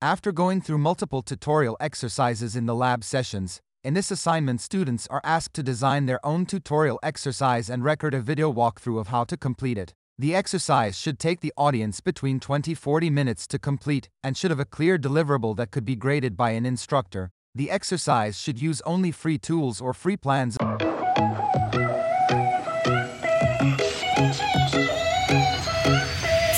After going through multiple tutorial exercises in the lab sessions, in this assignment students are asked to design their own tutorial exercise and record a video walkthrough of how to complete it. The exercise should take the audience between 20-40 minutes to complete and should have a clear deliverable that could be graded by an instructor. The exercise should use only free tools or free plans.